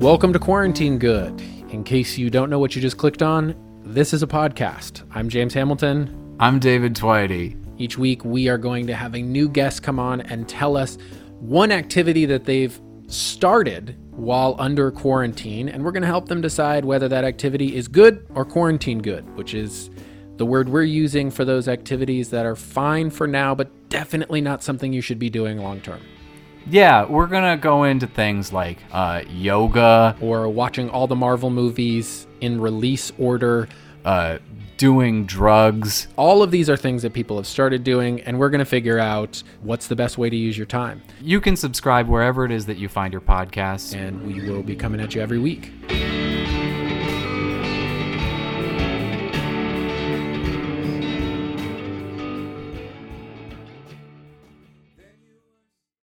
Welcome to Quarantine Good. In case you don't know what you just clicked on, this is a podcast. I'm James Hamilton. I'm David Twitty. Each week, we are going to have a new guest come on and tell us one activity that they've started while under quarantine, and we're going to help them decide whether that activity is good or quarantine good, which is the word we're using for those activities that are fine for now, but definitely not something you should be doing long term. Yeah, we're gonna go into things like uh, yoga, Or watching all the Marvel movies in release order. uh, doing drugs. All of these are things that people have started doing, and we're going to figure out what's the best way to use your time. You can subscribe wherever it is that you find your podcasts. And we will be coming at you every week.